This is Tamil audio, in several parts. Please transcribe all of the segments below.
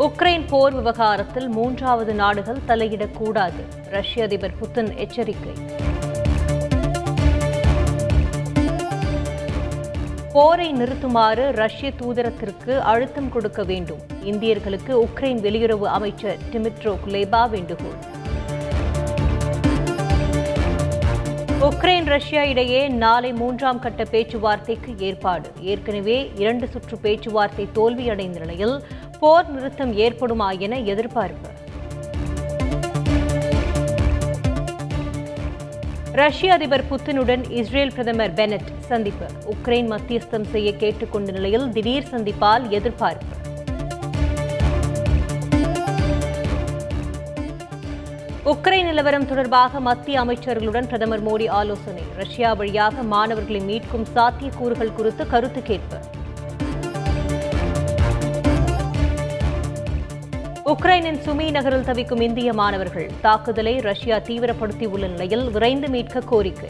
உக்ரைன் போர் விவகாரத்தில் மூன்றாவது நாடுகள் தலையிடக்கூடாது. ரஷ்ய அதிபர் புத்தின் எச்சரிக்கை. போரை நிறுத்துமாறு ரஷ்ய தூதரத்திற்கு அழுத்தம் கொடுக்க வேண்டும். இந்தியர்களுக்கு உக்ரைன் வெளியுறவு அமைச்சர் டிமிட்ரோ குலேபா வேண்டுகோள். உக்ரைன் ரஷ்யா இடையே நாளை மூன்றாம் கட்ட பேச்சுவார்த்தைக்கு ஏற்பாடு. ஏற்கனவே இரண்டு சுற்று பேச்சுவார்த்தை தோல்வியடைந்த நிலையில் போர் நிறுத்தம் ஏற்படுமா என எதிர்பார்ப்பு. ரஷ்ய அதிபர் புத்தினுடன் இஸ்ரேல் பிரதமர் பெனட் சந்திப்பு. உக்ரைன் மத்தியஸ்தம் செய்ய கேட்டுக்கொண்ட நிலையில் திடீர் சந்திப்பால் எதிர்பார்ப்பு. உக்ரைன் நிலவரம் தொடர்பாக மத்திய அமைச்சர்களுடன் பிரதமர் மோடி ஆலோசனை. ரஷ்யா வழியாக மாணவர்களை மீட்கும் சாத்தியக்கூறுகள் குறித்து கருத்து கேட்பு. உக்ரைனின் சுமி நகரில் தவிக்கும் இந்திய மாணவர்கள் தாக்குதலை ரஷ்யா தீவிரப்படுத்தியுள்ள நிலையில் விரைந்து மீட்க கோரிக்கை.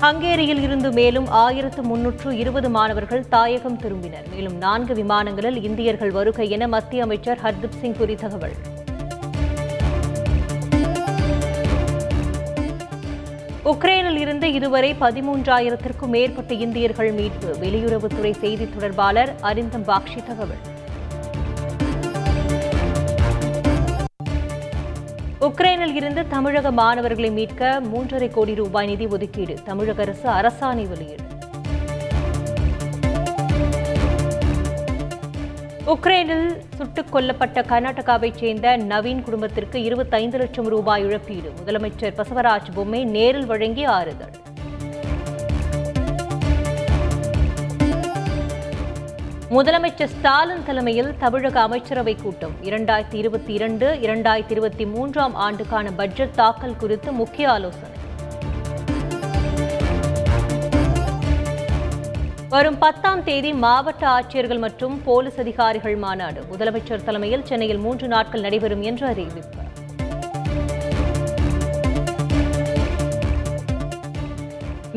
ஹங்கேரியில் இருந்து மேலும் ஆயிரத்து முன்னூற்று இருபது மாணவர்கள் தாயகம் திரும்பினர். மேலும் நான்கு விமானங்களில் இந்தியர்கள் வருகை என மத்திய அமைச்சர் ஹர்தீப் சிங் புரி தகவல். உக்ரைனில் இருந்து இதுவரை பதிமூன்றாயிரத்திற்கும் மேற்பட்ட இந்தியர்கள் மீட்பு. வெளியுறவுத்துறை செய்தி தொடர்பாளர் அரிந்தம் பாக்ஷி தகவல். உக்ரைனில் இருந்து தமிழக மாணவர்களை மீட்க மூன்றரை கோடி ரூபாய் நிதி ஒதுக்கீடு. தமிழக அரசு அரசாணை வெளியீடு. உக்ரைனில் சுட்டுக் கொல்லப்பட்ட கர்நாடகாவைச் சேர்ந்த நவீன் குடும்பத்திற்கு இருபத்தைந்து லட்சம் ரூபாய் இழப்பீடு. முதலமைச்சர் பசவராஜ் பொம்மை நேரில் வழங்கி ஆறுதல். முதலமைச்சர் ஸ்டாலின் தலைமையில் தமிழக அமைச்சரவை கூட்டம். இரண்டாயிரத்தி இருபத்தி இரண்டு இரண்டாயிரத்தி இருபத்தி மூன்றாம் ஆண்டுக்கான பட்ஜெட் தாக்கல் குறித்து முக்கிய ஆலோசனை. வரும் பத்தாம் தேதி மாவட்ட ஆட்சியர்கள் மற்றும் போலீஸ் அதிகாரிகள் மாநாடு. முதலமைச்சர் தலைமையில் சென்னையில் மூன்று நாட்கள் நடைபெறும் என்று அறிவிப்பு.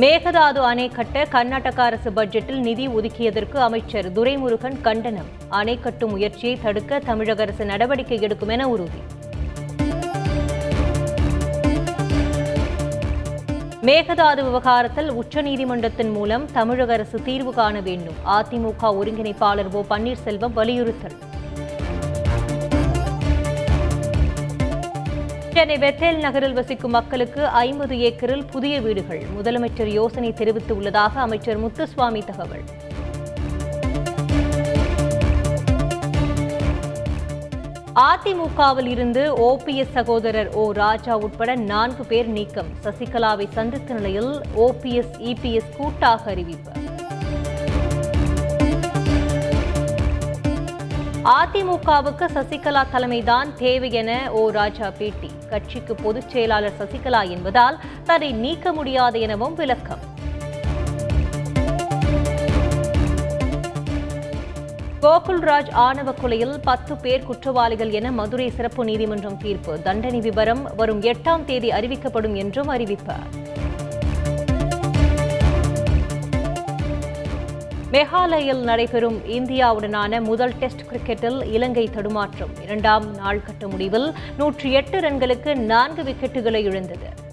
மேகதாது அணை கட்ட கர்நாடக அரசு பட்ஜெட்டில் நிதி ஒதுக்கியதற்கு அமைச்சர் துரைமுருகன் கண்டனம். அணை கட்டும் முயற்சியை தடுக்க தமிழக அரசு நடவடிக்கை எடுக்கும் என உறுதி. மேகதாது விவகாரத்தில் உச்சநீதிமன்றத்தின் மூலம் தமிழக அரசு தீர்வு காண வேண்டும். அதிமுக ஒருங்கிணைப்பாளர் ஓ பன்னீர்செல்வம் வலியுறுத்தல். சென்னை வெத்தேல் நகரில் வசிக்கும் மக்களுக்கு ஐம்பது ஏக்கரில் புதிய வீடுகள். முதலமைச்சர் யோசனை தெரிவித்துள்ளதாக அமைச்சர் முத்துசுவாமி தகவல். அதிமுகவில் இருந்து ஓபிஎஸ் சகோதரர் ஓ ராஜா உட்பட நான்கு பேர் நீக்கம். சசிகலாவை சந்தித்த நிலையில் ஓபிஎஸ் இபிஎஸ் கூட்டாக அறிவிப்பு. அதிமுகவுக்கு சசிகலா தலைமைதான் தேவை என ஓ ராஜா பேட்டி. கட்சிக்கு பொதுச் செயலாளர் சசிகலா என்பதால் தன்னை நீக்க முடியாது எனவும் விளக்கம். கோகுல்ராஜ் ஆணவ கொலையில் பத்து பேர் குற்றவாளிகள் என மதுரை சிறப்பு நீதிமன்றம் தீர்ப்பு. தண்டனை விவரம் வரும் எட்டாம் தேதி அறிவிக்கப்படும் என்றும் அறிவிப்பு. மேகாலயில் நடைபெறும் இந்தியாவுடனான முதல் டெஸ்ட் கிரிக்கெட்டில் இலங்கை தடுமாற்றம். இரண்டாம் நாள் கட்ட முடிவில் நூற்றி எட்டு ரன்களுக்கு நான்கு விக்கெட்டுகளை இழந்தது.